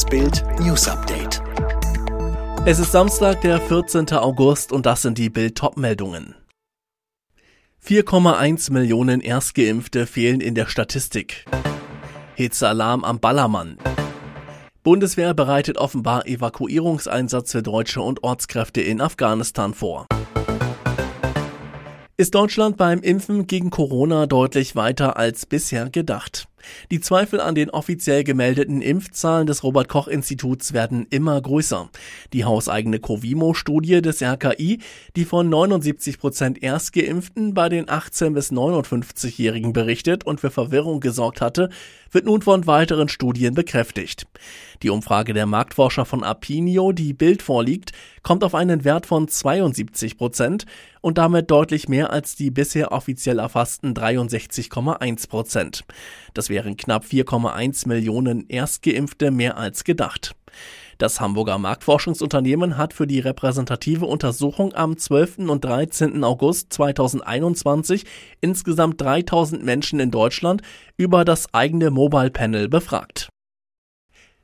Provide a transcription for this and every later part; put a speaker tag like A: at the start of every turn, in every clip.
A: Das Bild News Update.
B: Es ist Samstag, der 14. August und das sind die Bild Topmeldungen. 4,1 Millionen Erstgeimpfte fehlen in der Statistik. Hitzealarm am Ballermann. Bundeswehr bereitet offenbar Evakuierungseinsatz für Deutsche und Ortskräfte in Afghanistan vor. Ist Deutschland beim Impfen gegen Corona deutlich weiter als bisher gedacht? Die Zweifel an den offiziell gemeldeten Impfzahlen des Robert Koch Instituts werden immer größer. Die hauseigene Covimo-Studie des RKI, die von 79 Prozent Erstgeimpften bei den 18 bis 59-Jährigen berichtet und für Verwirrung gesorgt hatte, wird nun von weiteren Studien bekräftigt. Die Umfrage der Marktforscher von Apinio, die Bild vorliegt, kommt auf einen Wert von 72 Prozent und damit deutlich mehr als die bisher offiziell erfassten 63,1 Prozent. Das wären knapp 4,1 Millionen Erstgeimpfte mehr als gedacht. Das Hamburger Marktforschungsunternehmen hat für die repräsentative Untersuchung am 12. und 13. August 2021 insgesamt 3000 Menschen in Deutschland über das eigene Mobile Panel befragt.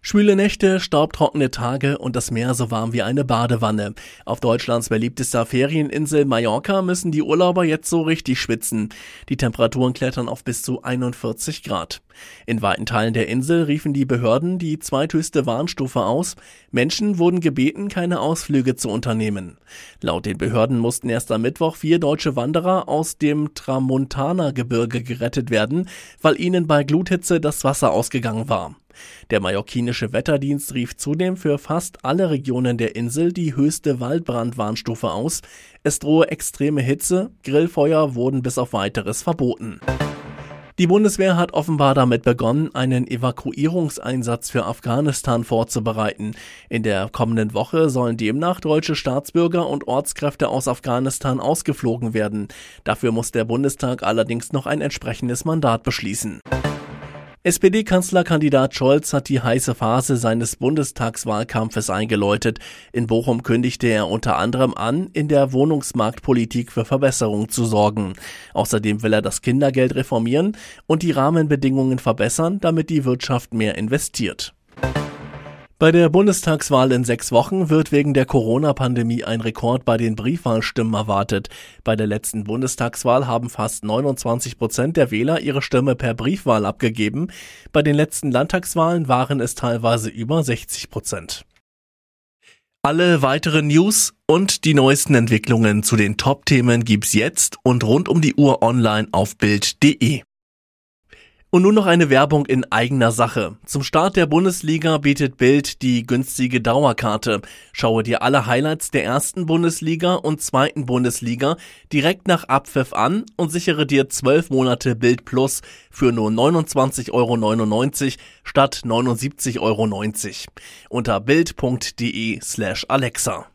B: Schwüle Nächte, staubtrockene Tage und das Meer so warm wie eine Badewanne. Auf Deutschlands beliebtester Ferieninsel Mallorca müssen die Urlauber jetzt so richtig schwitzen. Die Temperaturen klettern auf bis zu 41 Grad. In weiten Teilen der Insel riefen die Behörden die zweithöchste Warnstufe aus. Menschen wurden gebeten, keine Ausflüge zu unternehmen. Laut den Behörden mussten erst am Mittwoch vier deutsche Wanderer aus dem Tramontana-Gebirge gerettet werden, weil ihnen bei Gluthitze das Wasser ausgegangen war. Der mallorquinische Wetterdienst rief zudem für fast alle Regionen der Insel die höchste Waldbrandwarnstufe aus. Es drohe extreme Hitze, Grillfeuer wurden bis auf weiteres verboten. Die Bundeswehr hat offenbar damit begonnen, einen Evakuierungseinsatz für Afghanistan vorzubereiten. In der kommenden Woche sollen demnach deutsche Staatsbürger und Ortskräfte aus Afghanistan ausgeflogen werden. Dafür muss der Bundestag allerdings noch ein entsprechendes Mandat beschließen. SPD-Kanzlerkandidat Scholz hat die heiße Phase seines Bundestagswahlkampfes eingeläutet. In Bochum kündigte er unter anderem an, in der Wohnungsmarktpolitik für Verbesserung zu sorgen. Außerdem will er das Kindergeld reformieren und die Rahmenbedingungen verbessern, damit die Wirtschaft mehr investiert. Bei der Bundestagswahl in sechs Wochen wird wegen der Corona-Pandemie ein Rekord bei den Briefwahlstimmen erwartet. Bei der letzten Bundestagswahl haben fast 29 Prozent der Wähler ihre Stimme per Briefwahl abgegeben. Bei den letzten Landtagswahlen waren es teilweise über 60 Prozent. Alle weiteren News und die neuesten Entwicklungen zu den Top-Themen gibt's jetzt und rund um die Uhr online auf Bild.de. Und nun noch eine Werbung in eigener Sache. Zum Start der Bundesliga bietet Bild die günstige Dauerkarte. Schaue dir alle Highlights der ersten Bundesliga und zweiten Bundesliga direkt nach Abpfiff an und sichere dir zwölf Monate Bild Plus für nur 29,99 Euro statt 79,90 Euro unter bild.de slash Alexa.